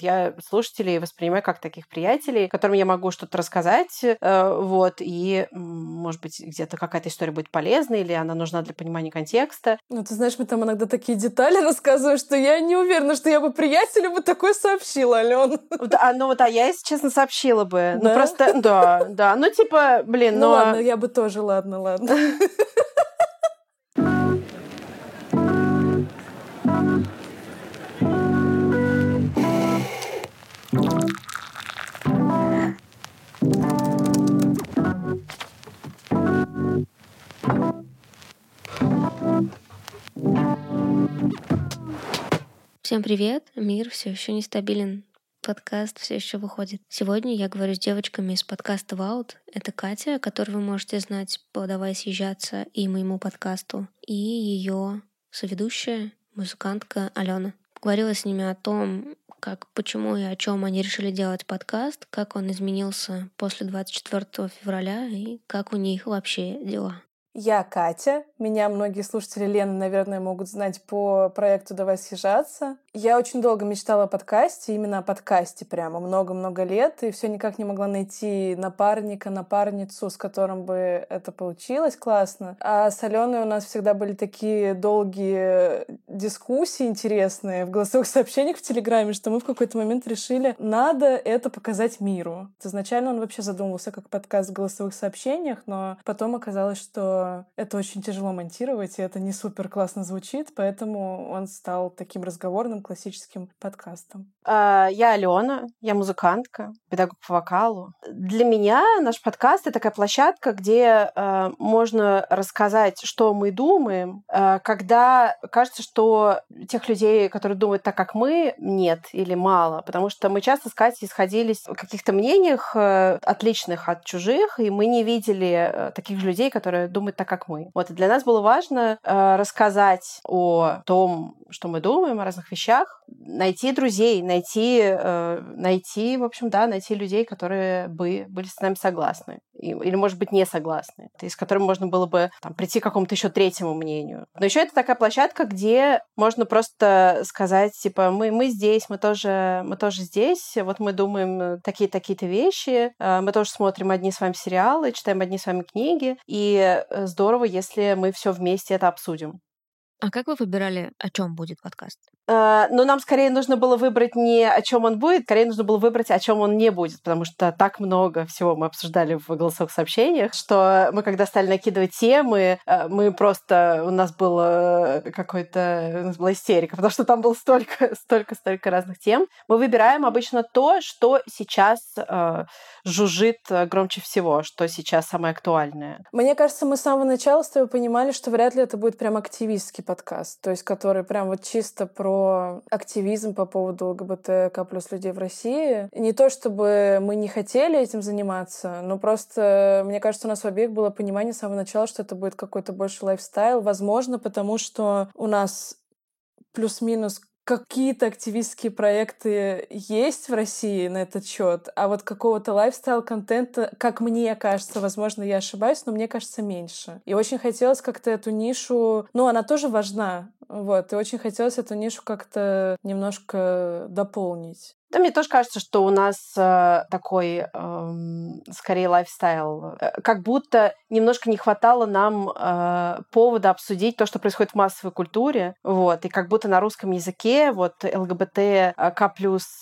Я слушателей воспринимаю как таких приятелей, которым я могу что-то рассказать, э, вот, и, может быть, где-то какая-то история будет полезной, или она нужна для понимания контекста. Ну, ты знаешь, мы там иногда такие детали рассказываем, что я не уверена, что я бы приятелю бы такое сообщила, Ален. А, ну вот, а я, если честно, сообщила бы. Ну, да? Ну просто, да, да. Ну, типа, блин, ну... Ну ладно, я бы тоже, ладно, ладно. Всем привет! Мир все еще нестабилен. Подкаст все еще выходит. Сегодня я говорю с девочками из подкаста Vault. Это Катя, которую вы можете знать по «Давай съезжаться» и моему подкасту, и ее соведущая, музыкантка Алена. Говорила с ними о том, как, почему и о чем они решили делать подкаст, как он изменился после 24 февраля и как у них вообще дела. Я Катя. Меня многие слушатели Лены, наверное, могут знать по проекту «Давай съезжаться». Я очень долго мечтала о подкасте, именно о подкасте прямо, много-много лет, и все никак не могла найти напарника, напарницу, с которым бы это получилось классно. А с Аленой у нас всегда были такие долгие дискуссии интересные в голосовых сообщениях в Телеграме, что мы в какой-то момент решили, надо это показать миру. Изначально он вообще задумывался как подкаст в голосовых сообщениях, но потом оказалось, что это очень тяжело монтировать, и это не супер классно звучит, поэтому он стал таким разговорным классическим подкастом? А, я Алена, я музыкантка, педагог по вокалу. Для меня наш подкаст — это такая площадка, где э, можно рассказать, что мы думаем, э, когда кажется, что тех людей, которые думают так, как мы, нет или мало. Потому что мы часто с Катей сходились в каких-то мнениях, э, отличных от чужих, и мы не видели таких же людей, которые думают так, как мы. Вот, и для нас было важно рассказать о том, что мы думаем, о разных вещах, найти друзей, найти, э, найти, в общем, да, найти людей, которые бы были с нами согласны. И, или, может быть, не согласны. И с которыми можно было бы там, прийти к какому-то еще третьему мнению. Но еще это такая площадка, где можно просто сказать, типа, мы, мы здесь, мы тоже, мы тоже здесь, вот мы думаем такие-такие-то вещи, э, мы тоже смотрим одни с вами сериалы, читаем одни с вами книги, и э, здорово, если мы все вместе это обсудим. А как вы выбирали, о чем будет подкаст? Uh, ну, нам скорее нужно было выбрать не о чем он будет, скорее нужно было выбрать, о чем он не будет, потому что так много всего мы обсуждали в голосовых сообщениях, что мы, когда стали накидывать темы, э, мы просто... У нас было какой-то... У нас была истерика, потому что там было столько, столько, столько разных тем. Мы выбираем обычно то, что сейчас uh, жужжит громче всего, что сейчас самое актуальное. Мне кажется, мы с самого начала с тобой понимали, что вряд ли это будет прям активистский подкаст, то есть который прям вот чисто про активизм по поводу ЛГБТК плюс людей в России. Не то чтобы мы не хотели этим заниматься, но просто, мне кажется, у нас у обеих было понимание с самого начала, что это будет какой-то больше лайфстайл. Возможно, потому что у нас плюс-минус какие-то активистские проекты есть в России на этот счет, а вот какого-то лайфстайл-контента, как мне кажется, возможно, я ошибаюсь, но мне кажется, меньше. И очень хотелось как-то эту нишу... Ну, она тоже важна, вот, и очень хотелось эту нишу как-то немножко дополнить. Да, мне тоже кажется, что у нас э, такой, э, скорее, лайфстайл. Э, как будто немножко не хватало нам э, повода обсудить то, что происходит в массовой культуре. Вот, и как будто на русском языке вот ЛГБТ, э, К+,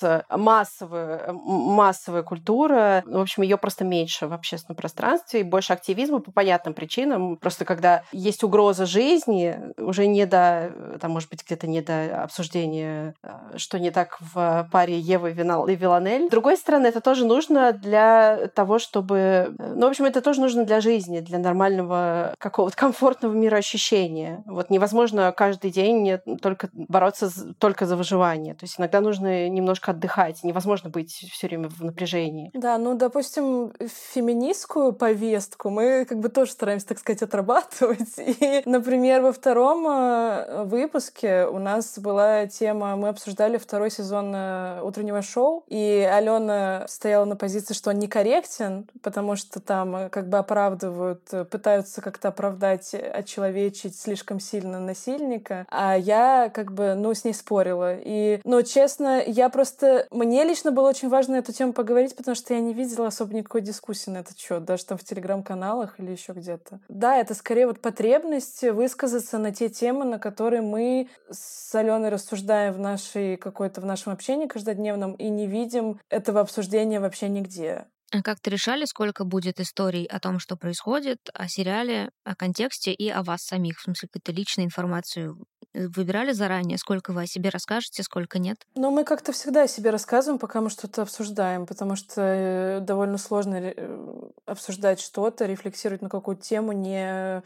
э, массовая, массовая культура, в общем, ее просто меньше в общественном пространстве и больше активизма по понятным причинам. Просто когда есть угроза жизни, уже не до, там, может быть, где-то не до обсуждения, что не так в паре Евы и Виланель. С другой стороны, это тоже нужно для того, чтобы... Ну, в общем, это тоже нужно для жизни, для нормального какого-то комфортного мироощущения. Вот невозможно каждый день только бороться только за выживание. То есть иногда нужно немножко отдыхать. Невозможно быть все время в напряжении. Да, ну, допустим, феминистскую повестку мы как бы тоже стараемся, так сказать, отрабатывать. И, например, во втором э, выпуске у нас была тема, мы обсуждали второй сезон э, «Утренней вечернего шоу, и Алена стояла на позиции, что он некорректен, потому что там э, как бы оправдывают, э, пытаются как-то оправдать, отчеловечить слишком сильно насильника, а я как бы, ну, с ней спорила. И, ну, честно, я просто... Мне лично было очень важно эту тему поговорить, потому что я не видела особо никакой дискуссии на этот счет, даже там в телеграм-каналах или еще где-то. Да, это скорее вот потребность высказаться на те темы, на которые мы с Аленой рассуждаем в нашей какой-то в нашем общении каждодневном и не видим этого обсуждения вообще нигде. А как-то решали, сколько будет историй о том, что происходит, о сериале, о контексте и о вас самих? В смысле, какую-то личную информацию э, выбирали заранее, сколько вы о себе расскажете, сколько нет? Ну, мы как-то всегда о себе рассказываем, пока мы что-то обсуждаем, потому что э, довольно сложно э, обсуждать что-то, рефлексировать на какую-то тему, не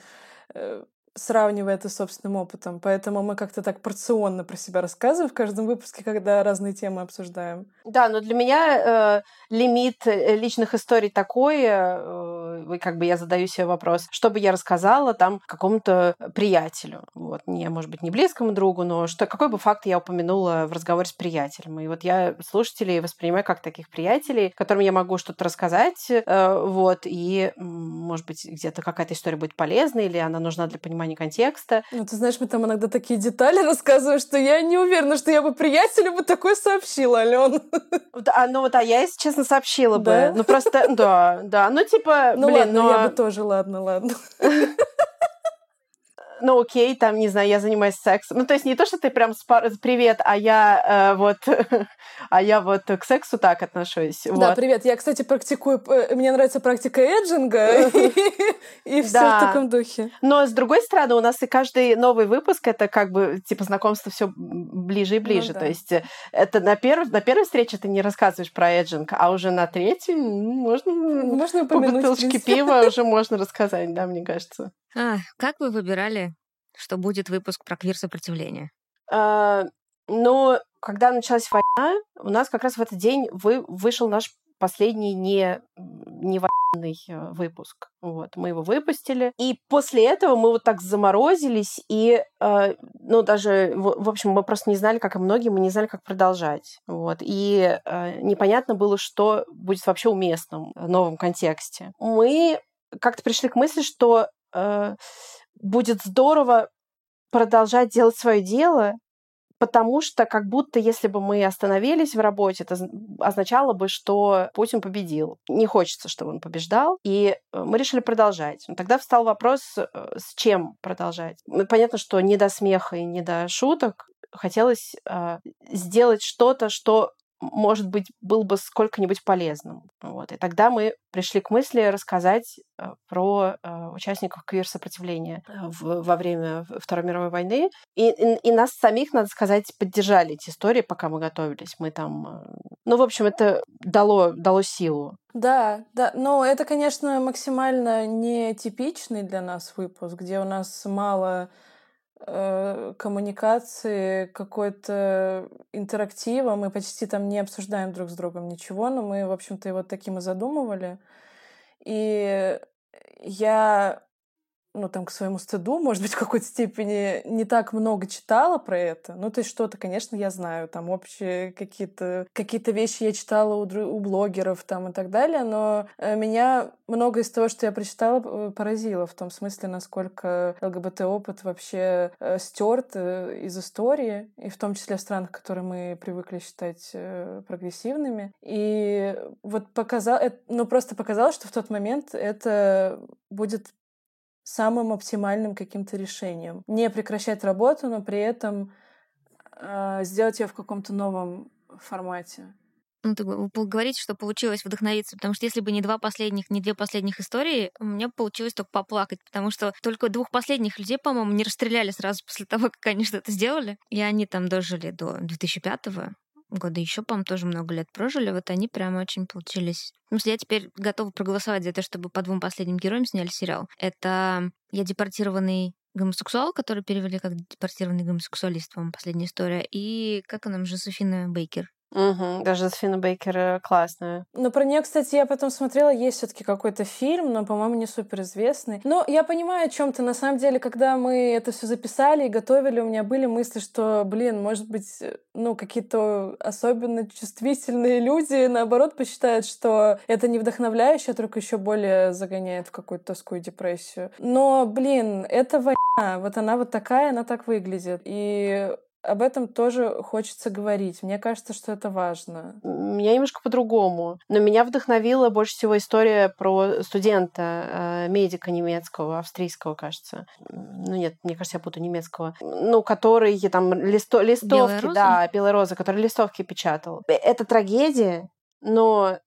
сравнивая это с собственным опытом. Поэтому мы как-то так порционно про себя рассказываем в каждом выпуске, когда разные темы обсуждаем. Да, но для меня э, лимит э, личных историй такой, э, как бы я задаю себе вопрос, чтобы я рассказала там какому-то приятелю, вот, не, может быть, не близкому другу, но что, какой бы факт я упомянула в разговоре с приятелем. И вот я слушателей воспринимаю как таких приятелей, которым я могу что-то рассказать, э, вот, и, может быть, где-то какая-то история будет полезна, или она нужна для понимания понимание контекста. Ну, ты знаешь, мы там иногда такие детали рассказываем, что я не уверена, что я бы приятелю бы такое сообщила, Ален. А, ну вот, а я, если честно, сообщила бы. Ну просто, да, да. Ну типа, ну, блин, ну... я бы тоже, ладно, ладно ну окей, там, не знаю, я занимаюсь сексом. Ну, то есть не то, что ты прям спар... привет, а я э, вот, а я вот к сексу так отношусь. Да, вот. привет. Я, кстати, практикую, мне нравится практика эджинга, и все в таком духе. Но, с другой стороны, у нас и каждый новый выпуск, это как бы, типа, знакомство все ближе и ну ближе. То есть э, это на, перв... на первой встрече ты не рассказываешь про эджинг, а уже на третьей можно, можно по бутылочке пива уже можно рассказать, да, мне кажется. А, как вы выбирали, что будет выпуск про квир-сопротивление? А, ну, когда началась война, у нас как раз в этот день вы, вышел наш последний не, не военный э, выпуск. Вот, мы его выпустили. И после этого мы вот так заморозились, и, э, ну, даже, в, в общем, мы просто не знали, как и многие, мы не знали, как продолжать. Вот, и э, непонятно было, что будет вообще уместным в новом контексте. Мы как-то пришли к мысли, что э, будет здорово продолжать делать свое дело, потому что как будто если бы мы остановились в работе, это означало бы, что Путин победил. Не хочется, чтобы он побеждал, и э, мы решили продолжать. Но тогда встал вопрос, э, с чем продолжать. Понятно, что не до смеха и не до шуток, хотелось э, сделать что-то, что может быть, был бы сколько-нибудь полезным. Вот. И тогда мы пришли к мысли рассказать э, про э, участников квир-сопротивления э, во время Второй мировой войны. И, и, и нас самих, надо сказать, поддержали эти истории, пока мы готовились. Мы там... Ну, в общем, это дало, дало силу. Да, да, но это, конечно, максимально нетипичный для нас выпуск, где у нас мало Э, коммуникации, какой-то интерактива. Мы почти там не обсуждаем друг с другом ничего, но мы, в общем-то, его таким и задумывали. И я ну, там, к своему стыду, может быть, в какой-то степени не так много читала про это. Ну, то есть что-то, конечно, я знаю. Там общие какие-то какие вещи я читала у, у блогеров там и так далее, но э, меня много из того, что я прочитала, э, поразило в том смысле, насколько ЛГБТ-опыт вообще э, стерт из истории, и в том числе в странах, которые мы привыкли считать прогрессивными. И вот показал, ну, просто показалось, что в тот момент это будет самым оптимальным каким-то решением. Не прекращать работу, но при этом э, сделать ее в каком-то новом формате. Ну, ты говорите, что получилось вдохновиться, потому что если бы не два последних, не две последних истории, у меня получилось только поплакать, потому что только двух последних людей, по-моему, не расстреляли сразу после того, как они что-то сделали, и они там дожили до 2005-го, года еще, по-моему, тоже много лет прожили, вот они прямо очень получились. Ну, я теперь готова проголосовать за то, чтобы по двум последним героям сняли сериал. Это «Я депортированный гомосексуал», который перевели как депортированный гомосексуалист, по-моему, последняя история, и как она, Жозефина Бейкер. Угу, даже Жозефина Бейкер э, классная. Но про нее, кстати, я потом смотрела, есть все-таки какой-то фильм, но, по-моему, не супер известный. Но я понимаю о чем-то. На самом деле, когда мы это все записали и готовили, у меня были мысли, что, блин, может быть, э, ну, какие-то особенно чувствительные люди, наоборот, посчитают, что это не вдохновляюще, а только еще более загоняет в какую-то тоску и депрессию. Но, блин, это война. Вот она вот такая, она так выглядит. И об этом тоже хочется говорить. Мне кажется, что это важно. Меня немножко по-другому. Но меня вдохновила больше всего история про студента, э, медика немецкого, австрийского, кажется. Ну нет, мне кажется, я путаю немецкого. Ну, который там листо, листовки, Белая да, Белая роза, который листовки печатал. Это трагедия, но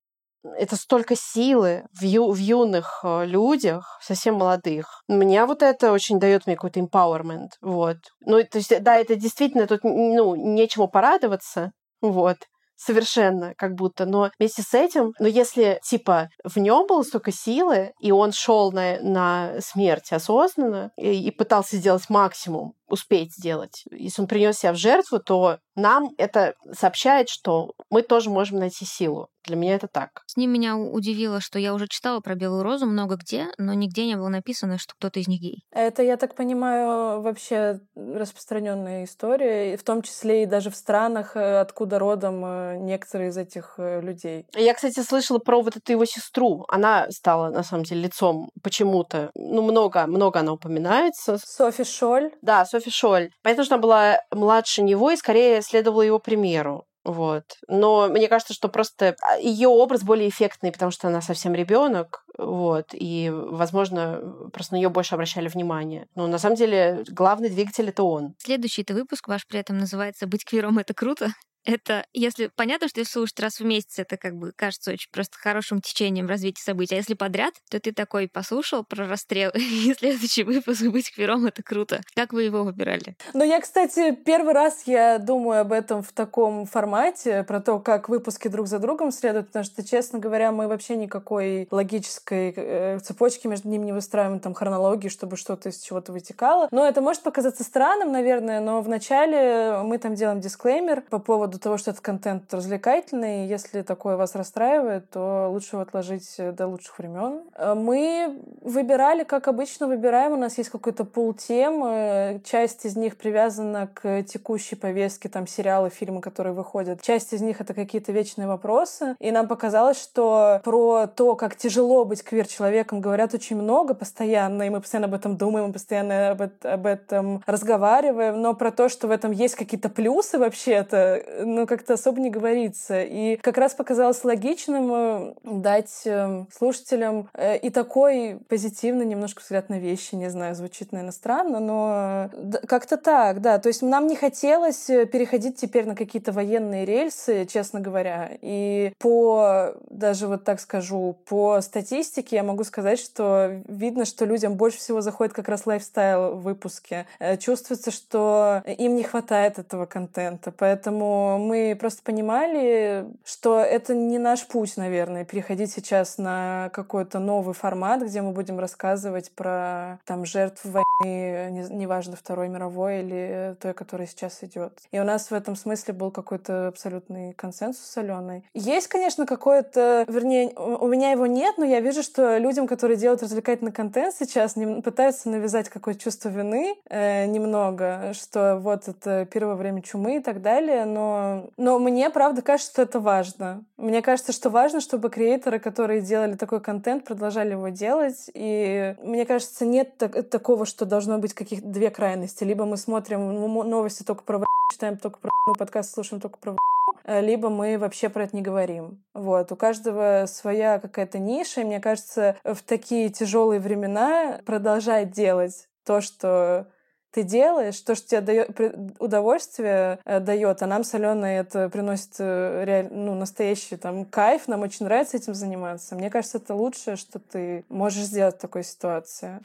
это столько силы в, ю, в юных э, людях, совсем молодых. Меня вот это очень дает мне какой-то empowerment. Вот. Ну, то есть, да, это действительно тут, ну, нечему порадоваться. Вот совершенно как будто. Но вместе с этим, но если, типа, в нем было столько силы, и он шел на, на смерть осознанно и, и пытался сделать максимум, успеть сделать. Если он принес себя в жертву, то нам это сообщает, что мы тоже можем найти силу. Для меня это так. С ним меня удивило, что я уже читала про Белую Розу много где, но нигде не было написано, что кто-то из них гей. Это, я так понимаю, вообще распространенная история, в том числе и даже в странах, э, откуда родом э, некоторые из этих э, людей. Я, кстати, слышала про вот эту его сестру. Она стала, на самом деле, лицом почему-то. Ну, много, много она упоминается. Софи Шоль. Да, Софи Шоль. Понятно, что она была младше него и скорее следовала его примеру. Вот. Но мне кажется, что просто а, ее образ более эффектный, потому что она совсем ребенок, вот, и, возможно, просто на нее больше обращали внимание. Но на самом деле главный двигатель это он. Следующий это выпуск ваш при этом называется «Быть квиром — это круто» это, если понятно, что если слушать раз в месяц, это как бы кажется очень просто хорошим течением развития событий. А если подряд, то ты такой послушал про расстрел, и следующий выпуск быть квером, это круто. Как вы его выбирали? Ну, я, кстати, первый раз я думаю об этом в таком формате, про то, как выпуски друг за другом следуют, потому что, честно говоря, мы вообще никакой логической э, цепочки между ними не выстраиваем, там, хронологии, чтобы что-то из чего-то вытекало. Но это может показаться странным, наверное, но вначале мы там делаем дисклеймер по поводу поводу того, что этот контент развлекательный. Если такое вас расстраивает, то лучше его отложить до лучших времен. Э, мы выбирали, как обычно выбираем. У нас есть какой-то пул тем. Э, часть из них привязана к текущей повестке, там сериалы, фильмы, которые выходят. Часть из них это какие-то вечные вопросы. И нам показалось, что про то, как тяжело быть квир-человеком, говорят очень много постоянно, и мы постоянно об этом думаем, мы постоянно об, об этом разговариваем, но про то, что в этом есть какие-то плюсы вообще-то, ну, как-то особо не говорится. И как раз показалось логичным э, дать э, слушателям э, и такой позитивный немножко взгляд на вещи, не знаю, звучит, наверное, странно, но как-то так, да. То есть нам не хотелось переходить теперь на какие-то военные рельсы, честно говоря. И по, даже вот так скажу, по статистике я могу сказать, что видно, что людям больше всего заходит как раз лайфстайл в выпуске. Чувствуется, что им не хватает этого контента. Поэтому мы просто понимали, что это не наш путь, наверное, переходить сейчас на какой-то новый формат, где мы будем рассказывать про там жертв войны, неважно, Второй мировой или той, которая сейчас идет. И у нас в этом смысле был какой-то абсолютный консенсус соленый. Есть, конечно, какое-то, вернее, у меня его нет, но я вижу, что людям, которые делают развлекательный контент сейчас, не, пытаются навязать какое-то чувство вины э, немного, что вот это первое время чумы и так далее, но но, мне, правда, кажется, что это важно. Мне кажется, что важно, чтобы креаторы, которые делали такой контент, продолжали его делать. И мне кажется, нет так, такого, что должно быть каких-то две крайности. Либо мы смотрим новости только про читаем только про подкаст слушаем только про э, либо мы вообще про это не говорим. Вот. У каждого своя какая-то ниша, и мне кажется, в такие тяжелые времена продолжать делать то, что ты делаешь, то, что тебе дает удовольствие э, дает, а нам с Алёной это приносит э, реаль, ну, настоящий там кайф, нам очень нравится этим заниматься. Мне кажется, это лучшее, что ты можешь сделать в такой ситуации.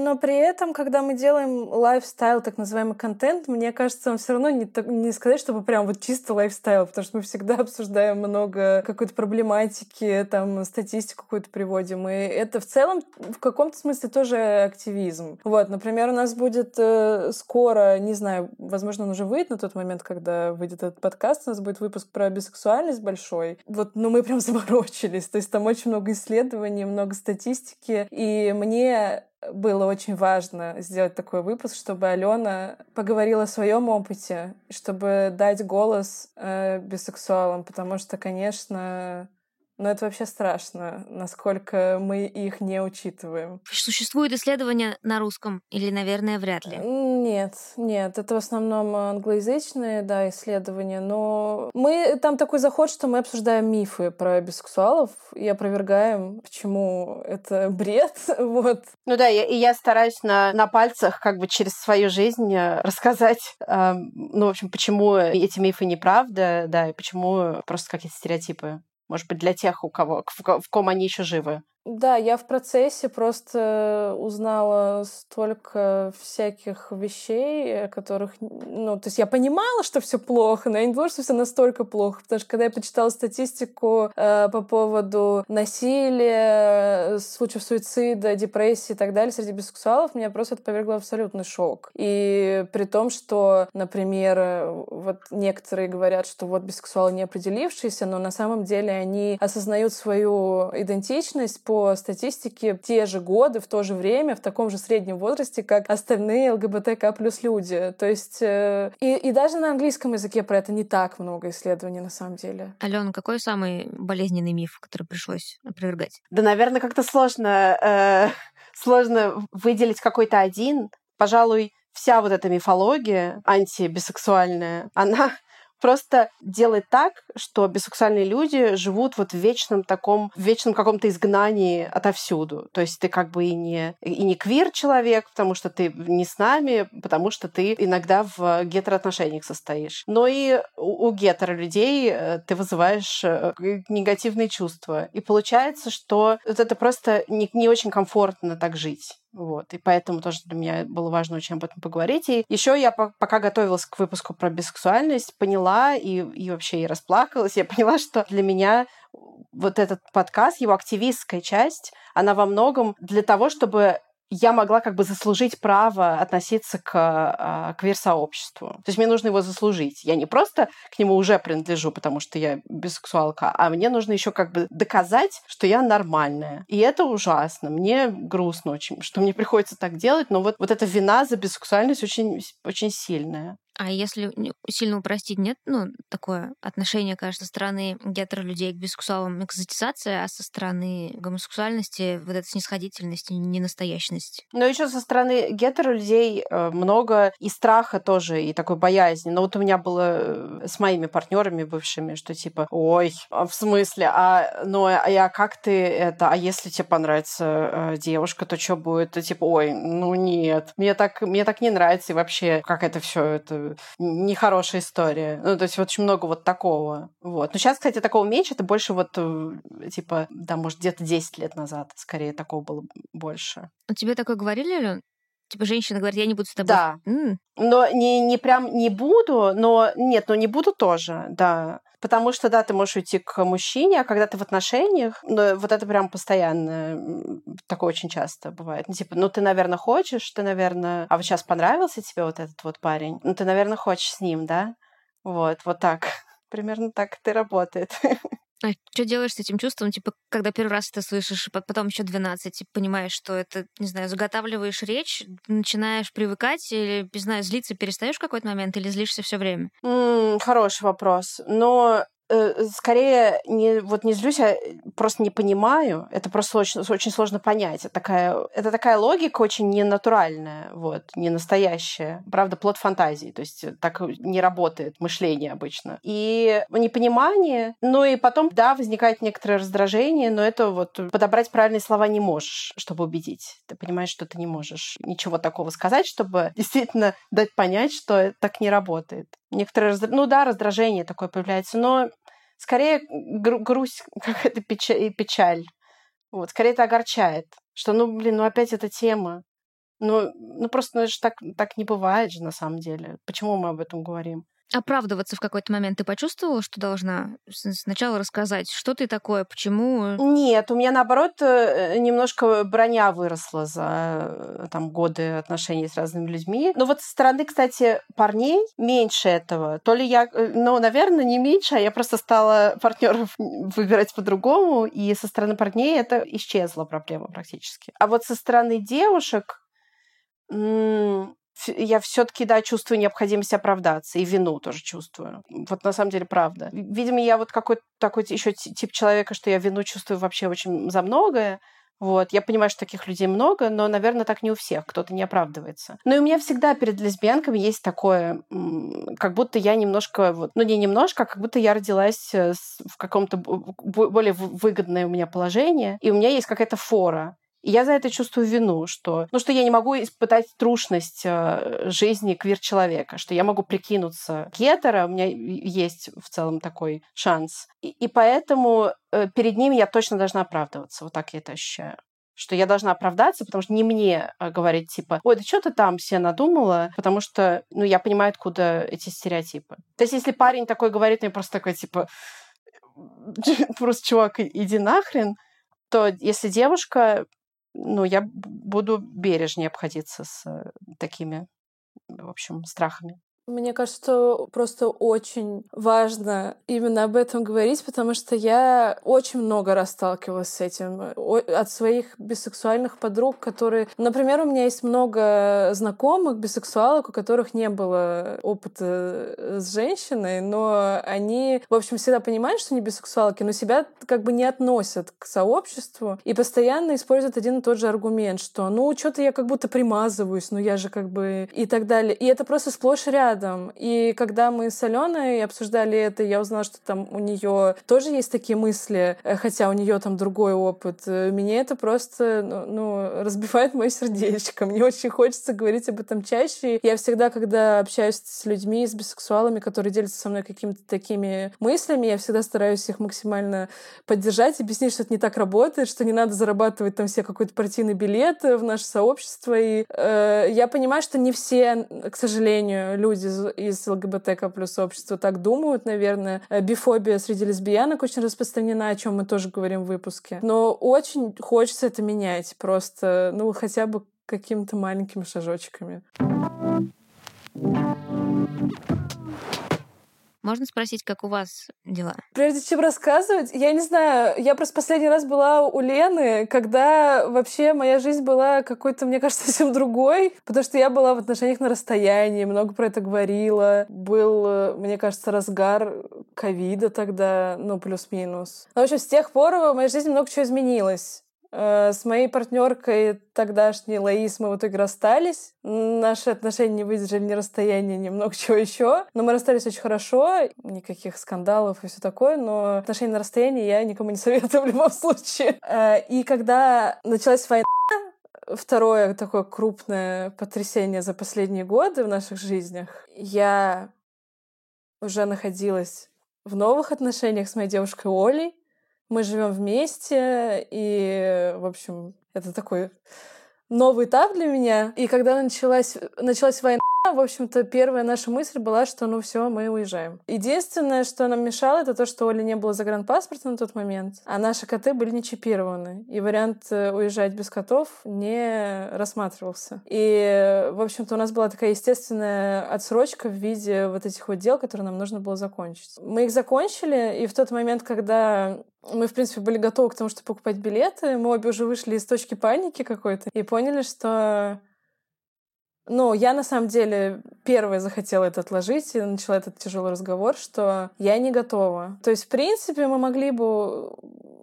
Но при этом, когда мы делаем лайфстайл, так называемый контент, мне кажется, он все равно не, не сказать, чтобы прям вот чисто лайфстайл, потому что мы всегда обсуждаем много какой-то проблематики, там, статистику какую-то приводим. И это в целом в каком-то смысле тоже активизм. Вот, например, у нас будет э, скоро, не знаю, возможно, он уже выйдет на тот момент, когда выйдет этот подкаст, у нас будет выпуск про бисексуальность большой. Вот, ну мы прям заморочились. То есть там очень много исследований, много статистики. И мне было очень важно сделать такой выпуск, чтобы Алена поговорила о своем опыте, чтобы дать голос э, бисексуалам, потому что, конечно, но это вообще страшно, насколько мы их не учитываем. Существуют исследования на русском или, наверное, вряд ли? Нет, нет, это в основном англоязычные, да, исследования, но мы там такой заход, что мы обсуждаем мифы про бисексуалов и опровергаем, почему это бред, вот. Ну да, и я стараюсь на, на пальцах как бы через свою жизнь э, рассказать, э, ну, в общем, почему эти мифы неправда, да, и почему просто какие-то стереотипы. Может быть, для тех, у кого, в, в ком они еще живы. Да, я в процессе просто узнала столько всяких вещей, которых, ну, то есть я понимала, что все плохо, но я не думала, что все настолько плохо, потому что когда я почитала статистику э, по поводу насилия, случаев суицида, депрессии и так далее среди бисексуалов, меня просто это повергло абсолютный шок. И при том, что, например, вот некоторые говорят, что вот бисексуалы не определившиеся, но на самом деле они осознают свою идентичность по статистике те же годы, в то же время, в таком же среднем возрасте, как остальные ЛГБТК плюс люди. То есть э, и, и даже на английском языке про это не так много исследований на самом деле. Алена, какой самый болезненный миф, который пришлось опровергать? Да, наверное, как-то сложно, э, сложно выделить какой-то один. Пожалуй, вся вот эта мифология антибисексуальная, она просто делает так, что бисексуальные люди живут вот в вечном таком, в вечном каком-то изгнании отовсюду. То есть ты как бы и не, и не квир-человек, потому что ты не с нами, потому что ты иногда в гетероотношениях состоишь. Но и у, у гетеро-людей э, ты вызываешь э, негативные чувства. И получается, что вот это просто не, не очень комфортно так жить. Вот, и поэтому тоже для меня было важно очень об этом поговорить. И еще я, пока готовилась к выпуску про бисексуальность, поняла и, и вообще и расплакалась, я поняла, что для меня вот этот подкаст, его активистская часть, она во многом для того, чтобы я могла как бы заслужить право относиться к а, квир-сообществу. То есть мне нужно его заслужить. Я не просто к нему уже принадлежу, потому что я бисексуалка, а мне нужно еще как бы доказать, что я нормальная. И это ужасно. Мне грустно очень, что мне приходится так делать, но вот, вот эта вина за бисексуальность очень, очень сильная. А если сильно упростить, нет, ну, такое отношение, кажется, со стороны гетеролюдей к бисексуалам экзотизация, а со стороны гомосексуальности вот эта снисходительность ненастоящность? Но еще со стороны гетеролюдей э, много и страха тоже, и такой боязни. Но вот у меня было э, с моими партнерами бывшими, что типа, ой, а в смысле, а, ну, а, а как ты это, а если тебе понравится э, девушка, то что будет? И, типа, ой, ну нет, мне так, мне так не нравится, и вообще, как это все это нехорошая история. Ну, то есть вот очень много вот такого. Вот. Но сейчас, кстати, такого меньше, это больше вот, э, типа, да, может, где-то 10 лет назад скорее такого было больше. А тебе такое говорили, Ален? Типа женщина говорит, я не буду с тобой. Да. Mm. Но не, не прям не буду, но нет, но не буду тоже, да. Потому что, да, ты можешь уйти к мужчине, а когда ты в отношениях, ну, вот это прям постоянно, такое очень часто бывает. Ну, типа, ну, ты, наверное, хочешь, ты, наверное... А вот сейчас понравился тебе вот этот вот парень? Ну, ты, наверное, хочешь с ним, да? Вот, вот так. Примерно так это и работает. А что делаешь с этим чувством, типа, когда первый раз это слышишь, потом еще 12, типа, понимаешь, что это, не знаю, заготавливаешь речь, начинаешь привыкать или, не знаю, злиться перестаешь в какой-то момент или злишься все время? Mm, хороший вопрос. Но скорее не вот не злюсь, а просто не понимаю. Это просто очень, очень сложно понять. Это такая, это такая логика очень ненатуральная, вот, не настоящая. Правда, плод фантазии. То есть так не работает мышление обычно. И непонимание, ну и потом, да, возникает некоторое раздражение, но это вот подобрать правильные слова не можешь, чтобы убедить. Ты понимаешь, что ты не можешь ничего такого сказать, чтобы действительно дать понять, что так не работает. Некоторые, ну да, раздражение такое появляется, но скорее гру- грусть, какая-то печаль, печаль. Вот, скорее это огорчает, что, ну, блин, ну опять эта тема. Ну, ну просто ну, это же так, так не бывает же на самом деле. Почему мы об этом говорим? Оправдываться в какой-то момент. Ты почувствовала, что должна сначала рассказать, что ты такое, почему? Нет, у меня наоборот э, немножко броня выросла за э, там годы отношений с разными людьми. Но вот со стороны, кстати, парней меньше этого. То ли я, э, ну, наверное, не меньше, а я просто стала партнеров выбирать по-другому, и со стороны парней это исчезла проблема практически. А вот со стороны девушек я все-таки, да, чувствую необходимость оправдаться, и вину тоже чувствую. Вот на самом деле правда. Видимо, я вот какой-то такой еще тип человека, что я вину чувствую вообще очень за многое, вот. Я понимаю, что таких людей много, но, наверное, так не у всех. Кто-то не оправдывается. Но и у меня всегда перед лесбиянками есть такое, как будто я немножко, вот, ну не немножко, а как будто я родилась э, в каком-то более выгодное у меня положение, и у меня есть какая-то фора. Я за это чувствую вину, что, ну, что я не могу испытать трушность э, жизни квир-человека, что я могу прикинуться гетера, у меня есть в целом такой шанс. И, и поэтому э, перед ними я точно должна оправдываться. Вот так я это ощущаю что я должна оправдаться, потому что не мне а, говорить, типа, ой, да что ты там все надумала, потому что, ну, я понимаю, откуда эти стереотипы. То есть, если парень такой говорит, мне просто такой, типа, просто, чувак, иди нахрен, то если девушка ну, я буду бережнее обходиться с э, такими, в общем, страхами. Мне кажется, просто очень важно именно об этом говорить, потому что я очень много раз сталкивалась с этим от своих бисексуальных подруг, которые... Например, у меня есть много знакомых бисексуалок, у которых не было опыта э, с женщиной, но они, в общем, всегда понимают, что они бисексуалки, но себя как бы не относят к сообществу и постоянно используют один и тот же аргумент, что ну, что-то я как будто примазываюсь, ну я же как бы... и так далее. И это просто сплошь и рядом рядом. И когда мы с Аленой обсуждали это, я узнала, что там у нее тоже есть такие мысли, э, хотя у нее там другой опыт. Э, меня это просто ну, ну, разбивает мое сердечко. Мне очень хочется говорить об этом чаще. Я всегда, когда общаюсь с людьми, с бисексуалами, которые делятся со мной какими-то такими мыслями, я всегда стараюсь их максимально поддержать, объяснить, что это не так работает, что не надо зарабатывать там все какой-то партийный билет в наше сообщество. И э, я понимаю, что не все, к сожалению, люди из, из ЛГБТК плюс общества так думают, наверное. Э, бифобия среди лесбиянок очень распространена, о чем мы тоже говорим в выпуске. Но очень хочется это менять просто, ну, хотя бы какими-то маленькими шажочками. Можно спросить, как у вас дела? Прежде чем рассказывать, я не знаю, я просто последний раз была у Лены, когда вообще моя жизнь была какой-то, мне кажется, совсем другой, потому что я была в отношениях на расстоянии, много про это говорила. Был, мне кажется, разгар ковида тогда, ну, плюс-минус. В общем, с тех пор в моей жизни много чего изменилось. Э, с моей партнеркой тогдашней Лаис мы в итоге расстались. Наши отношения не выдержали ни расстояния, ни много чего еще. Но мы расстались очень хорошо, никаких скандалов и все такое, но отношения на расстоянии я никому не советую в любом случае. Э, и когда началась война, второе такое крупное потрясение за последние годы в наших жизнях, я уже находилась в новых отношениях с моей девушкой Олей, мы живем вместе, и, в общем, это такой новый этап для меня. И когда началась, началась война, в общем-то, первая наша мысль была, что ну все, мы уезжаем. Единственное, что нам мешало, это то, что Оля не было загранпаспорта на тот момент, а наши коты были не чипированы. И вариант э, уезжать без котов не рассматривался. И, в общем-то, у нас была такая естественная отсрочка в виде вот этих вот дел, которые нам нужно было закончить. Мы их закончили, и в тот момент, когда мы, в принципе, были готовы к тому, чтобы покупать билеты. Мы обе уже вышли из точки паники какой-то и поняли, что ну, я на самом деле первая захотела это отложить и начала этот тяжелый разговор, что я не готова. То есть, в принципе, мы могли бы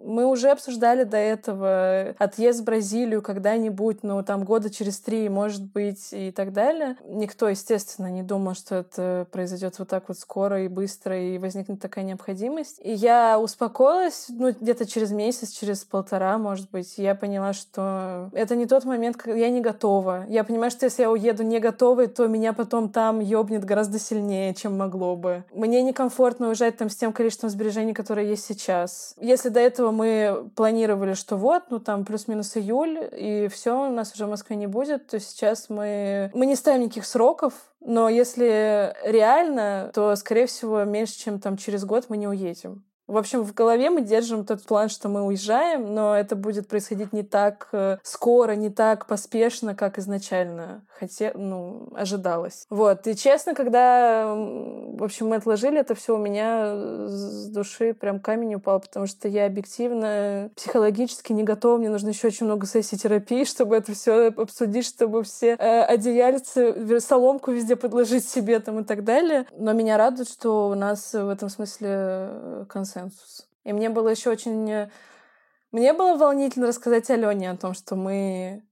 мы уже обсуждали до этого отъезд в Бразилию когда-нибудь, ну, там, года через три, может быть, и так далее. Никто, естественно, не думал, что это произойдет вот так вот скоро и быстро, и возникнет такая необходимость. И я успокоилась, ну, где-то через месяц, через полтора, может быть, я поняла, что это не тот момент, когда я не готова. Я понимаю, что если я уеду не готовой, то меня потом там ёбнет гораздо сильнее, чем могло бы. Мне некомфортно уезжать там с тем количеством сбережений, которые есть сейчас. Если до этого мы планировали, что вот, ну там плюс-минус июль, и все, у нас уже в Москве не будет, то сейчас мы... Мы не ставим никаких сроков, но если реально, то, скорее всего, меньше, чем там через год мы не уедем. В общем, в голове мы держим тот план, что мы уезжаем, но это будет происходить не так э, скоро, не так поспешно, как изначально хотел, ну, ожидалось. Вот. И честно, когда, в общем, мы отложили это все, у меня с души прям камень упал, потому что я объективно психологически не готова. Мне нужно еще очень много сессий терапии, чтобы это все обсудить, чтобы все э, одеяльцы, соломку везде подложить себе там и так далее. Но меня радует, что у нас в этом смысле э, консенсус консенсус. И мне было еще очень... Э, мне было волнительно рассказать Алене о том, что мы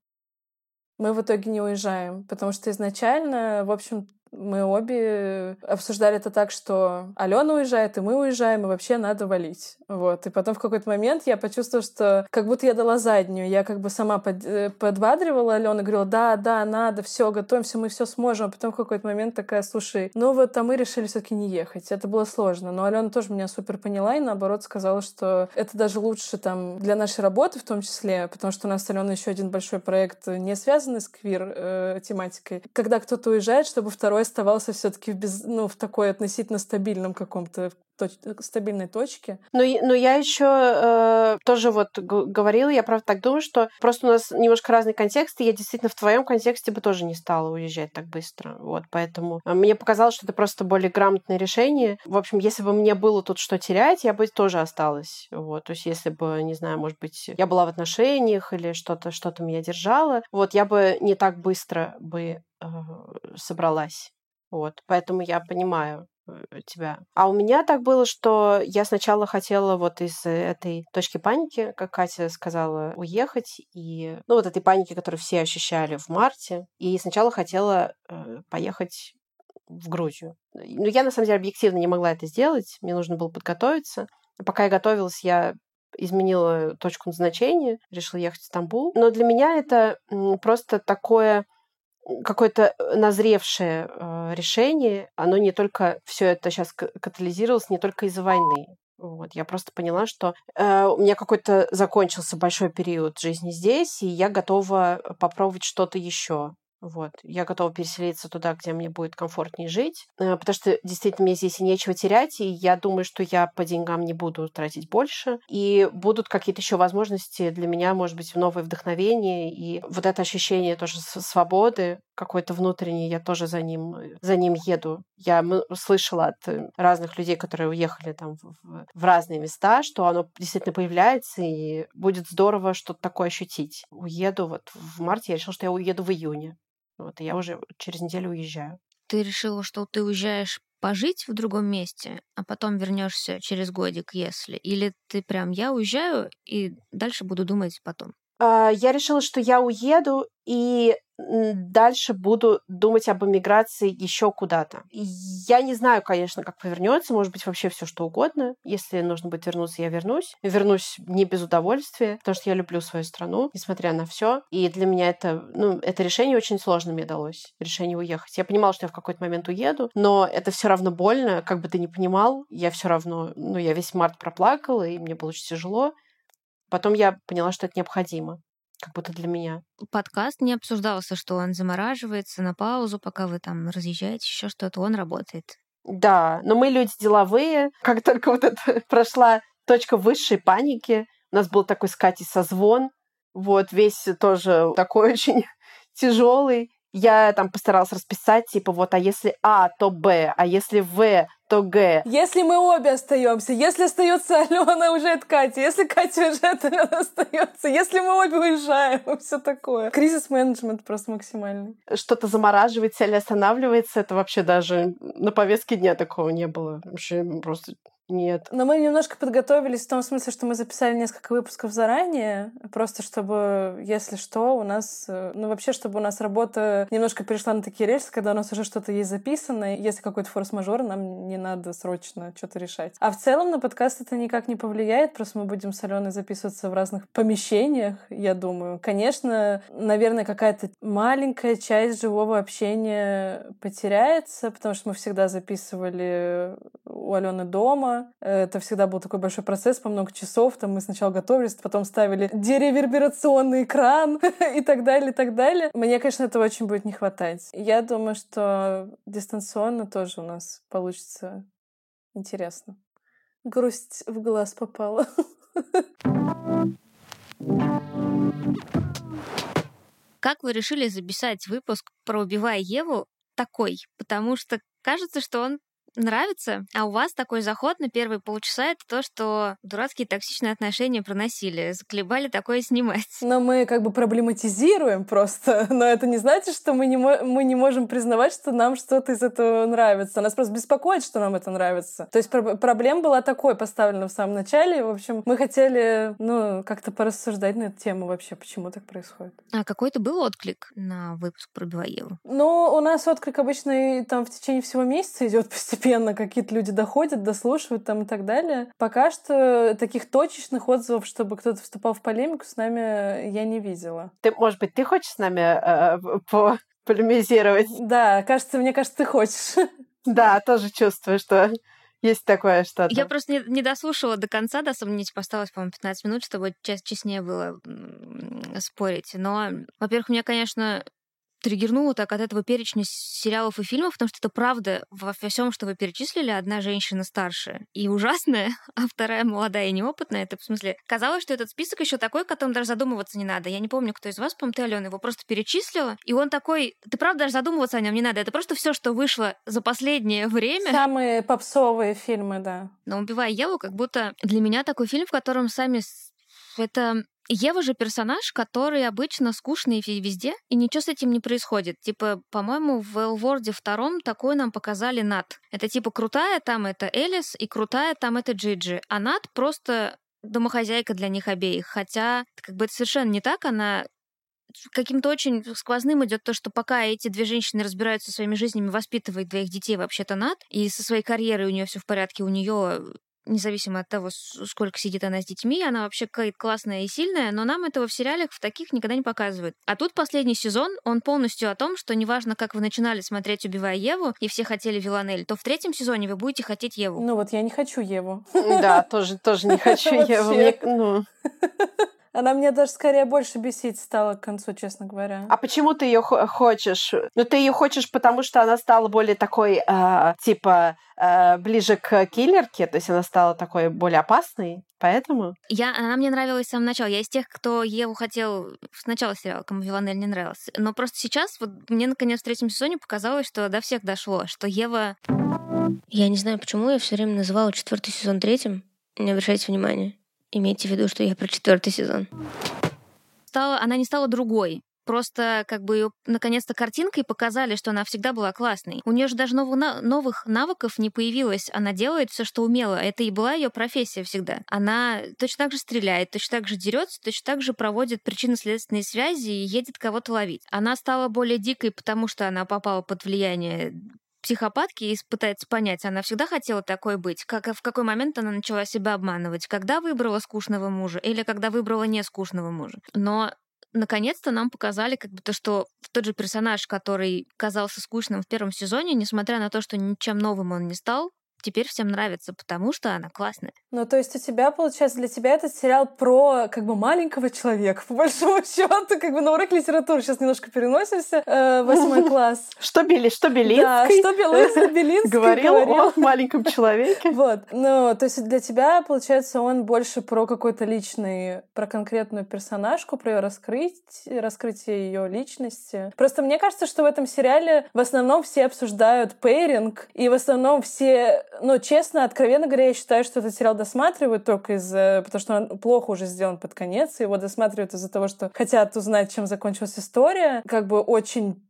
мы в итоге не уезжаем, потому что изначально, в общем, мы обе обсуждали это так, что Алена уезжает, и мы уезжаем, и вообще надо валить. Вот. И потом в какой-то момент я почувствовала, что как будто я дала заднюю. Я как бы сама под, э, подбадривала Алену, говорила, да, да, надо, все, готовимся, мы все сможем. А потом в какой-то момент такая, слушай, ну вот, а мы решили все-таки не ехать. Это было сложно. Но Алена тоже меня супер поняла и наоборот сказала, что это даже лучше там для нашей работы в том числе, потому что у нас с Аленой еще один большой проект, не связанный с квир э. Когда кто-то уезжает, чтобы второй оставался все-таки в, без, ну, в такой относительно стабильном каком-то точ стабильной точке. Но, но я еще э, тоже вот говорила, я правда так думаю, что просто у нас немножко разный контекст, и я действительно в твоем контексте бы тоже не стала уезжать так быстро. Вот, поэтому э, мне показалось, что это просто более грамотное решение. В общем, если бы мне было тут что терять, я бы тоже осталась. Вот, то есть если бы, не знаю, может быть, я была в отношениях или что-то что-то меня держало, вот, я бы не так быстро бы э, собралась. Вот, поэтому я понимаю э, тебя. А у меня так было, что я сначала хотела вот из этой точки паники, как Катя сказала, уехать, и, ну, вот этой паники, которую все ощущали в марте, и сначала хотела э, поехать в Грузию. Но я, на самом деле, объективно не могла это сделать, мне нужно было подготовиться. Пока я готовилась, я изменила точку назначения, решила ехать в Стамбул. Но для меня это просто такое какое-то э, назревшее э, решение, оно не только все это сейчас катализировалось не только из-за войны. Вот, я просто поняла, что э, у меня какой-то закончился большой период жизни здесь, и я готова попробовать что-то еще. Вот. Я готова переселиться туда, где мне будет комфортнее жить, э, потому что действительно мне здесь и нечего терять, и я думаю, что я по деньгам не буду тратить больше, и будут какие-то еще возможности для меня, может быть, новое вдохновение, и вот это ощущение тоже свободы какой-то внутренний, я тоже за ним, за ним еду. Я слышала от э, разных людей, которые уехали там в, в разные места, что оно действительно появляется, и будет здорово что-то такое ощутить. Уеду вот в марте, я решила, что я уеду в июне. Вот, и я уже через неделю уезжаю. Ты решила, что ты уезжаешь пожить в другом месте, а потом вернешься через годик, если? Или ты прям, я уезжаю и дальше буду думать потом? А, я решила, что я уеду и дальше буду думать об эмиграции еще куда-то. Я не знаю, конечно, как повернется, может быть, вообще все что угодно. Если нужно будет вернуться, я вернусь. Вернусь не без удовольствия, потому что я люблю свою страну, несмотря на все. И для меня это, ну, это решение очень сложно мне далось, решение уехать. Я понимала, что я в какой-то момент уеду, но это все равно больно, как бы ты ни понимал, я все равно, ну, я весь март проплакала, и мне было очень тяжело. Потом я поняла, что это необходимо как будто для меня. Подкаст не обсуждался, что он замораживается на паузу, пока вы там разъезжаете, еще что-то, он работает. Да, но мы люди деловые. Как только вот это прошла точка высшей паники, у нас был такой с Катей созвон, вот весь тоже такой очень тяжелый. Я там постаралась расписать, типа, вот, а если А, то Б, а если В, то Г. Если мы обе остаемся, если остается Алена, уезжает Катя, если Катя уезжает, Алена остается, если мы обе уезжаем, все такое. Кризис-менеджмент просто максимальный. Что-то замораживается или останавливается, это вообще даже на повестке дня такого не было. Вообще просто нет. Но мы немножко подготовились в том смысле, что мы записали несколько выпусков заранее, просто чтобы, если что, у нас, э, ну вообще, чтобы у нас работа немножко перешла на такие рельсы, когда у нас уже что-то есть записано, если какой-то форс-мажор, нам не надо срочно что-то решать. А в целом на подкаст это никак не повлияет, просто мы будем с Аленой записываться в разных помещениях, я думаю. Конечно, наверное, какая-то маленькая часть живого общения потеряется, потому что мы всегда записывали у Алены дома, Это всегда был такой большой процесс по много часов. Там мы сначала готовились, потом ставили дереверберационный экран и так далее, и так далее. Мне, конечно, этого очень будет не хватать. Я думаю, что дистанционно тоже у нас получится интересно. Грусть в глаз попала. Как вы решили записать выпуск про «Убивая Еву» такой? Потому что кажется, что он нравится, а у вас такой заход на первые полчаса это то, что дурацкие токсичные отношения проносили, заклебали такое снимать. Но мы как бы проблематизируем просто, но это не значит, что мы не, мы не можем признавать, что нам что-то из этого нравится. Нас просто беспокоит, что нам это нравится. То есть про- проблема была такой поставлена в самом начале. В общем, мы хотели, ну, как-то порассуждать на эту тему вообще, почему так происходит. А какой-то был отклик на выпуск про Белоеву? Ну, у нас отклик обычно там в течение всего месяца идет постепенно постепенно какие-то люди доходят, дослушивают там и так далее. Пока что таких точечных отзывов, чтобы кто-то вступал в полемику, с нами я не видела. Ты, может быть, ты хочешь с нами э, по полемизировать? Да, кажется, мне кажется, ты хочешь. Да, тоже чувствую, что есть такое что-то. Я просто не, не дослушала до конца, да, сомнить, осталось, по-моему, 15 минут, чтобы честнее было спорить. Но, во-первых, мне, конечно, триггернуло так от этого перечня сериалов и фильмов, потому что это правда во всем, что вы перечислили, одна женщина старше и ужасная, а вторая молодая и неопытная. Это в смысле, казалось, что этот список еще такой, о котором даже задумываться не надо. Я не помню, кто из вас, по-моему, ты, Алена, его просто перечислила, и он такой, ты правда даже задумываться о нем не надо. Это просто все, что вышло за последнее время. Самые попсовые фильмы, да. Но «Убивая Еву» как будто для меня такой фильм, в котором сами это Ева же персонаж, который обычно скучный везде, и ничего с этим не происходит. Типа, по-моему, в Элворде втором такой нам показали Нат. Это типа крутая там это Элис, и крутая там это Джиджи. А Нат просто домохозяйка для них обеих. Хотя, как бы это совершенно не так, она каким-то очень сквозным идет то, что пока эти две женщины разбираются со своими жизнями, воспитывает двоих детей вообще-то Нат, и со своей карьерой у нее все в порядке, у нее независимо от того, сколько сидит она с детьми, она вообще какая-то классная и сильная, но нам этого в сериалах в таких никогда не показывают. А тут последний сезон, он полностью о том, что неважно, как вы начинали смотреть «Убивая Еву», и все хотели Виланель, то в третьем сезоне вы будете хотеть Еву. Ну вот я не хочу Еву. Да, тоже, тоже не хочу Еву. Она мне даже скорее больше бесить стала к концу, честно говоря. А почему ты ее хочешь? Ну, ты ее хочешь, потому что она стала более такой, э, типа, э, ближе к киллерке, то есть она стала такой более опасной, поэтому? Я, она мне нравилась с самого начала. Я из тех, кто Еву хотел сначала сериала, кому Виланель не нравился. Но просто сейчас, вот мне наконец в третьем сезоне показалось, что до всех дошло, что Ева... Я не знаю, почему я все время называла четвертый сезон третьим. Не обращайте внимания. Имейте в виду, что я про четвертый сезон. Стала, она не стала другой. Просто как бы ее наконец-то картинкой показали, что она всегда была классной. У нее же даже новых, новых навыков не появилось. Она делает все, что умела. Это и была ее профессия всегда. Она точно так же стреляет, точно так же дерется, точно так же проводит причинно-следственные связи и едет кого-то ловить. Она стала более дикой, потому что она попала под влияние психопатки и пытается понять, она всегда хотела такой быть, как в какой момент она начала себя обманывать, когда выбрала скучного мужа или когда выбрала не скучного мужа. Но наконец-то нам показали как бы то, что тот же персонаж, который казался скучным в первом сезоне, несмотря на то, что ничем новым он не стал, теперь всем нравится, потому что она классная. Ну, то есть у тебя, получается, для тебя этот сериал про как бы маленького человека, по большому счету, как бы на урок литературы сейчас немножко переносимся, э, восьмой класс. Что Бели, что Белинский? Да, что Белинский говорил о маленьком человеке. Вот. Ну, то есть для тебя, получается, он больше про какой-то личный, про конкретную персонажку, про ее раскрытие, раскрытие ее личности. Просто мне кажется, что в этом сериале в основном все обсуждают пейринг, и в основном все ну, честно, откровенно говоря, я считаю, что этот сериал досматривают только из-за... Потому что он плохо уже сделан под конец. Его досматривают из-за того, что хотят узнать, чем закончилась история. Как бы очень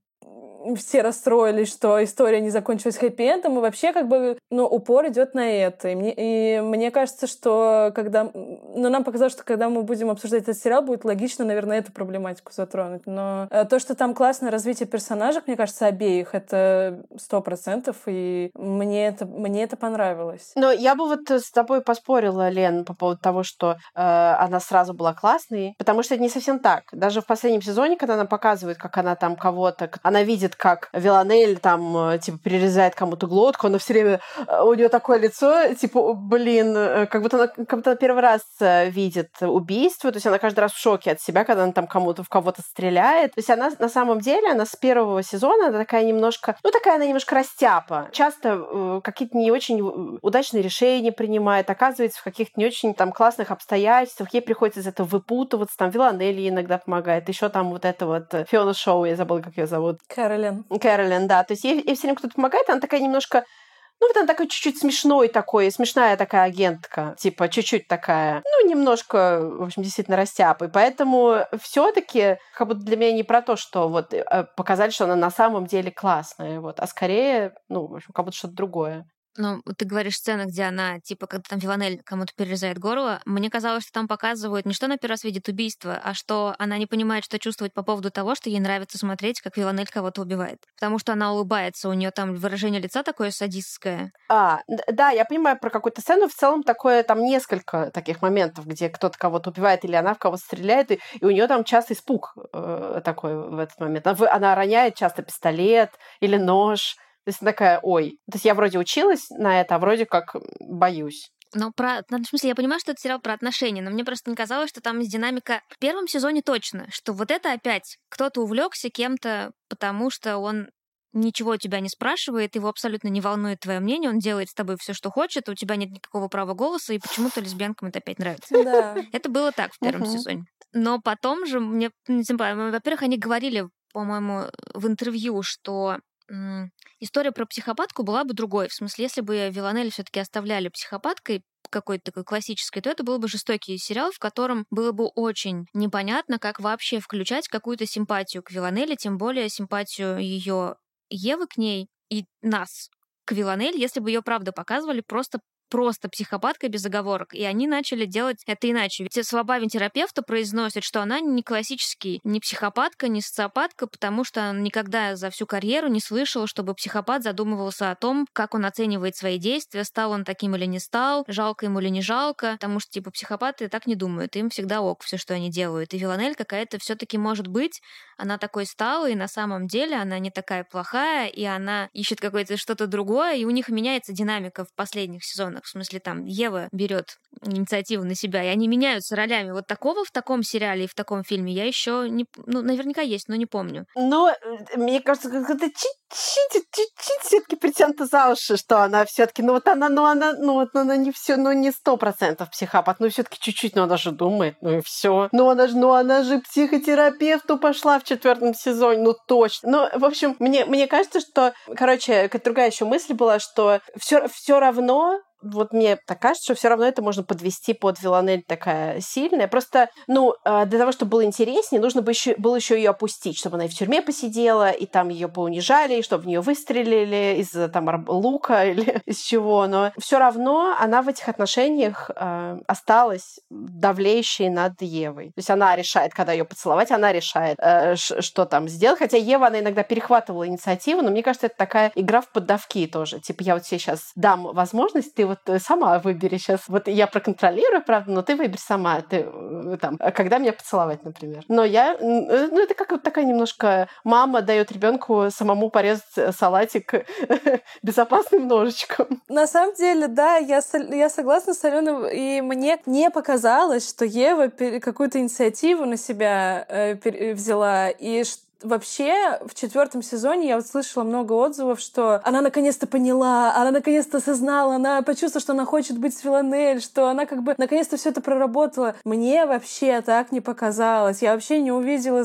все расстроились, что история не закончилась хэппи-эндом, и вообще как бы, ну, упор идет на это. И мне, и мне кажется, что когда... Ну, нам показалось, что когда мы будем обсуждать этот сериал, будет логично, наверное, эту проблематику затронуть. Но э, то, что там классное развитие персонажей, мне кажется, обеих, это сто процентов, и мне это, мне это понравилось. Но я бы вот с тобой поспорила, Лен, по поводу того, что э, она сразу была классной, потому что это не совсем так. Даже в последнем сезоне, когда она показывает, как она там кого-то, она видит как Виланель там, э, типа, перерезает кому-то глотку, она все время, э, у нее такое лицо, типа, блин, э, как будто она, как будто она первый раз видит убийство, то есть она каждый раз в шоке от себя, когда она там кому-то в кого-то стреляет. То есть она на самом деле, она с первого сезона, она такая немножко, ну, такая она немножко растяпа. Часто э, какие-то не очень удачные решения принимает, оказывается в каких-то не очень там классных обстоятельствах, ей приходится из этого выпутываться, там Виланелли иногда помогает, еще там вот это вот Фиона Шоу, я забыла, как ее зовут. Кэролин. Кэролин, да. То есть ей, ей все время кто-то помогает, она такая немножко ну, вот она такой чуть-чуть смешной такой, смешная такая агентка, типа чуть-чуть такая, ну, немножко, в общем, действительно растяпой. Поэтому все таки как будто для меня не про то, что вот э, показали, что она на самом деле классная, вот, а скорее, ну, в общем, как будто что-то другое. Ну, ты говоришь сцена, где она, типа, когда там Виланель кому-то перерезает горло. Мне казалось, что там показывают не что она первый раз видит убийство, а что она не понимает, что чувствовать по поводу того, что ей нравится смотреть, как Виланель кого-то убивает. Потому что она улыбается, у нее там выражение лица такое садистское. А, да, я понимаю про какую-то сцену. В целом такое, там несколько таких моментов, где кто-то кого-то убивает или она в кого-то стреляет, и, и у нее там часто испуг э, такой в этот момент. Она, она роняет часто пистолет или нож то есть такая, ой, то есть я вроде училась на это, а вроде как боюсь. Ну, про... Ну, в смысле, я понимаю, что это сериал про отношения, но мне просто не казалось, что там есть динамика в первом сезоне точно, что вот это опять кто-то увлекся кем-то, потому что он ничего у тебя не спрашивает, его абсолютно не волнует твое мнение, он делает с тобой все, что хочет, у тебя нет никакого права голоса, и почему-то лесбиянкам это опять нравится. Да. Это было так в первом сезоне. Но потом же мне, во-первых, они говорили, по-моему, в интервью, что история про психопатку была бы другой. В смысле, если бы Виланель все-таки оставляли психопаткой, какой-то такой классической, то это был бы жестокий сериал, в котором было бы очень непонятно, как вообще включать какую-то симпатию к Виланелли, тем более симпатию ее Евы к ней и нас к Виланель, если бы ее правда показывали просто просто психопатка без оговорок. И они начали делать это иначе. Ведь Слабавин терапевта произносит, что она не классический, не психопатка, не социопатка, потому что она никогда за всю карьеру не слышала, чтобы психопат задумывался о том, как он оценивает свои действия, стал он таким или не стал, жалко ему или не жалко, потому что, типа, психопаты так не думают, им всегда ок все, что они делают. И Виланель какая-то все таки может быть, она такой стала, и на самом деле она не такая плохая, и она ищет какое-то что-то другое, и у них меняется динамика в последних сезонах. В смысле, там Ева берет инициативу на себя, и они меняются ролями. Вот такого в таком сериале и в таком фильме я еще не... Ну, наверняка есть, но не помню. Но э, мне кажется, это чуть-чуть, чуть-чуть все-таки притянуто за уши, что она все-таки, ну вот она, ну она, ну вот она не все, ну не сто процентов психопат, ну все-таки чуть-чуть, но она же думает, ну и все. Ну она же, ну она же психотерапевту пошла в четвертом сезоне, ну точно. Ну, в общем, мне, мне кажется, что, короче, другая еще мысль была, что все, все равно вот мне так кажется, что все равно это можно подвести под Виланель такая сильная. Просто, ну, э, для того, чтобы было интереснее, нужно бы еще, было еще ее опустить, чтобы она и в тюрьме посидела, и там ее поунижали, и чтобы в нее выстрелили из там лука или из чего. Но все равно она в этих отношениях э, осталась давлеющей над Евой. То есть она решает, когда ее поцеловать, она решает, э, что там сделать. Хотя Ева, она иногда перехватывала инициативу, но мне кажется, это такая игра в поддавки тоже. Типа, я вот тебе сейчас дам возможность, ты вот вот э, сама выбери сейчас. Вот я проконтролирую, правда, но ты выбери сама. Ты э, там, а когда меня поцеловать, например. Но я, э, ну это как вот такая немножко мама дает ребенку самому порезать салатик безопасным ножичком. На самом деле, да, я, я согласна с Аленой, и мне не показалось, что Ева какую-то инициативу на себя э, взяла, и что Вообще, в четвертом сезоне я вот слышала много отзывов, что она наконец-то поняла, она наконец-то осознала, она почувствовала, что она хочет быть с Филанель, что она как бы наконец-то все это проработала. Мне вообще так не показалось. Я вообще не увидела,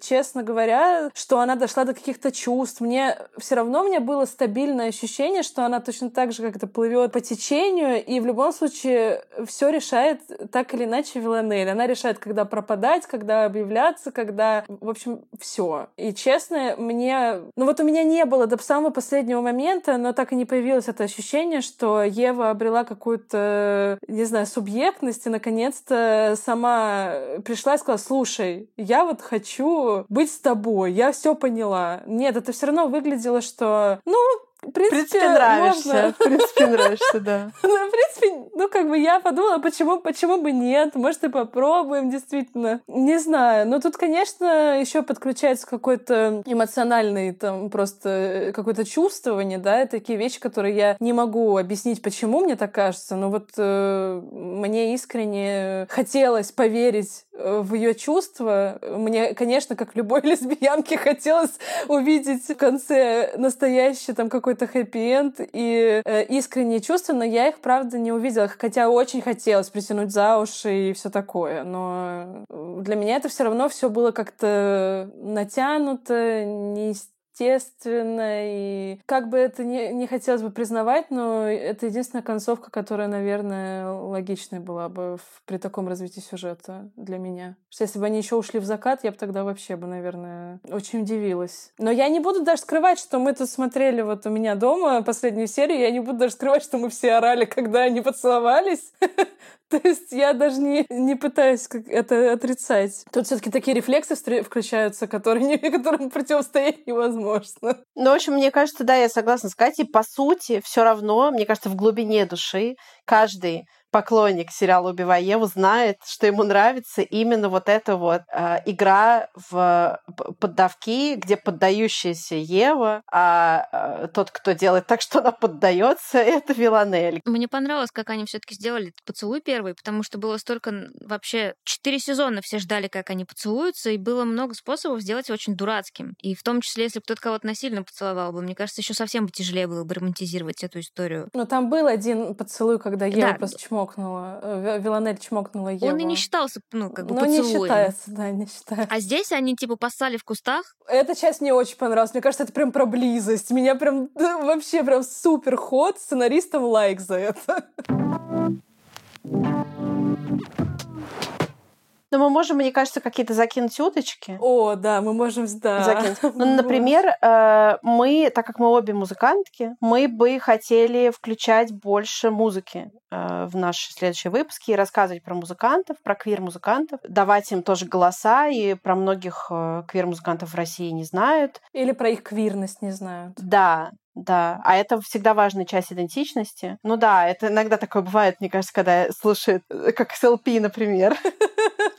честно говоря, что она дошла до каких-то чувств. Мне все равно меня было стабильное ощущение, что она точно так же как-то плывет по течению, и в любом случае все решает так или иначе Виланель. Она решает, когда пропадать, когда объявляться, когда, в общем, все все. И честно, мне... Ну вот у меня не было до самого последнего момента, но так и не появилось это ощущение, что Ева обрела какую-то, не знаю, субъектность и наконец-то сама пришла и сказала, слушай, я вот хочу быть с тобой, я все поняла. Нет, это все равно выглядело, что, ну, в принципе, в принципе нравишься. Можно. В принципе, нравишься, да. Ну, в принципе, ну, как бы я подумала, почему, почему бы нет? Может, и попробуем, действительно. Не знаю. Но тут, конечно, еще подключается какой-то эмоциональный, там, просто э, какое-то чувствование, да, такие вещи, которые я не могу объяснить, почему мне так кажется. Но вот э, мне искренне хотелось поверить в ее чувства. Мне, конечно, как любой лесбиянке, хотелось увидеть в конце настоящий там какой-то хэппи-энд и э, искренние чувства, но я их, правда, не увидела. Хотя очень хотелось притянуть за уши и все такое. Но для меня это все равно все было как-то натянуто, не естественно, и как бы это не, не хотелось бы признавать, но это единственная концовка, которая, наверное, логичной была бы в, при таком развитии сюжета для меня. что если бы они еще ушли в закат, я бы тогда вообще бы, наверное, очень удивилась. Но я не буду даже скрывать, что мы тут смотрели вот у меня дома последнюю серию, я не буду даже скрывать, что мы все орали, когда они поцеловались. То есть я даже не, не пытаюсь это отрицать. Тут все таки такие рефлексы включаются, которые, которым противостоять невозможно. Ну, в общем, мне кажется, да, я согласна с Катей. По сути, все равно, мне кажется, в глубине души каждый поклонник сериала «Убивая Еву» знает, что ему нравится именно вот эта вот э, игра в поддавки, где поддающаяся Ева, а э, тот, кто делает так, что она поддается, это Виланель. Мне понравилось, как они все-таки сделали этот поцелуй первый, потому что было столько вообще четыре сезона все ждали, как они поцелуются, и было много способов сделать его очень дурацким. И в том числе, если бы кто-то кого-то насильно поцеловал бы, мне кажется, еще совсем бы тяжелее было бы романтизировать эту историю. Но там был один поцелуй, когда Ева да. просто чмокнула чмокнула, э, Виланель чмокнула Еву. Он и не считался, ну, как бы Ну, поцелуем. не считается, да, не считается. А здесь они, типа, поссали в кустах? Эта часть мне очень понравилась. Мне кажется, это прям про близость. Меня прям вообще прям супер ход. Сценаристам лайк за это. Но мы можем, мне кажется, какие-то закинуть уточки. О, да, мы можем, да. Закинуть. Ну, например, э, мы, так как мы обе музыкантки, мы бы хотели включать больше музыки э, в наши следующие выпуски и рассказывать про музыкантов, про квир-музыкантов, давать им тоже голоса, и про многих э, квир-музыкантов в России не знают. Или про их квирность не знают. Да, да, а это всегда важная часть идентичности. Ну да, это иногда такое бывает, мне кажется, когда слушают, как SLP, например.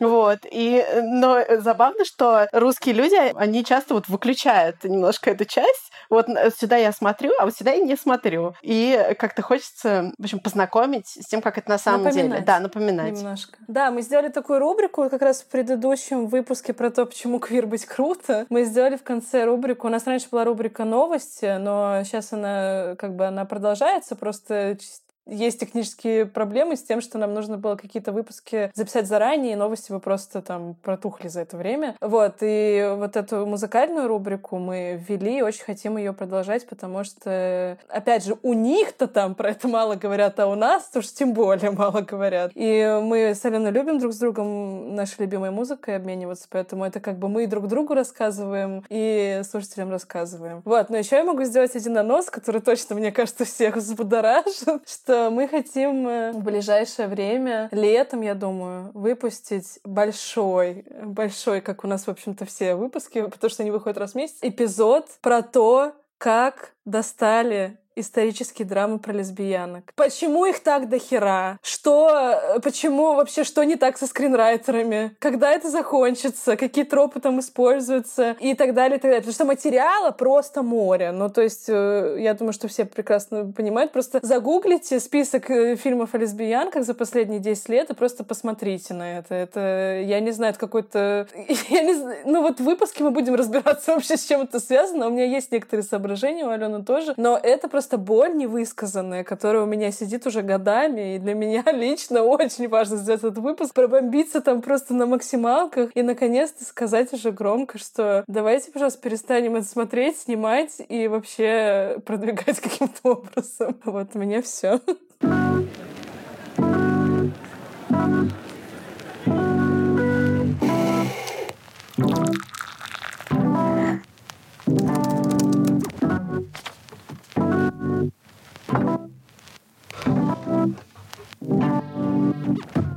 Вот. И, но забавно, что русские люди, они часто вот выключают немножко эту часть. Вот сюда я смотрю, а вот сюда я не смотрю. И как-то хочется, в общем, познакомить с тем, как это на самом напоминать. деле. Да, напоминать. Немножко. Да, мы сделали такую рубрику как раз в предыдущем выпуске про то, почему квир быть круто. Мы сделали в конце рубрику. У нас раньше была рубрика новости, но сейчас она как бы она продолжается, просто есть технические проблемы с тем, что нам нужно было какие-то выпуски записать заранее, и новости бы просто там протухли за это время. Вот, и вот эту музыкальную рубрику мы ввели, и очень хотим ее продолжать, потому что, опять же, у них-то там про это мало говорят, а у нас уж тем более мало говорят. И мы с Аленой любим друг с другом нашей любимой музыкой обмениваться, поэтому это как бы мы друг другу рассказываем, и слушателям рассказываем. Вот, но еще я могу сделать один анонс, который точно, мне кажется, всех взбудоражит, что что мы хотим э, в ближайшее время, летом, я думаю, выпустить большой, большой, как у нас, в общем-то, все выпуски, потому что они выходят раз в месяц, эпизод про то, как достали исторические драмы про лесбиянок. Почему их так до хера? Что, э, почему вообще, что не так со скринрайтерами? Когда это закончится? Какие тропы там используются? И так далее, и так далее. Потому что материала просто море. Ну, то есть, э, я думаю, что все прекрасно понимают. Просто загуглите список э, фильмов о лесбиянках за последние 10 лет и просто посмотрите на это. Это, я не знаю, это какой-то... Я не знаю, ну, вот в выпуске мы будем разбираться вообще, с чем это связано. У меня есть некоторые соображения, у Алены тоже. Но это просто просто боль невысказанная, которая у меня сидит уже годами, и для меня лично очень важно сделать этот выпуск, пробомбиться там просто на максималках и наконец-то сказать уже громко, что давайте, пожалуйста, перестанем это смотреть, снимать и вообще продвигать каким-то образом. Вот у меня все. thank you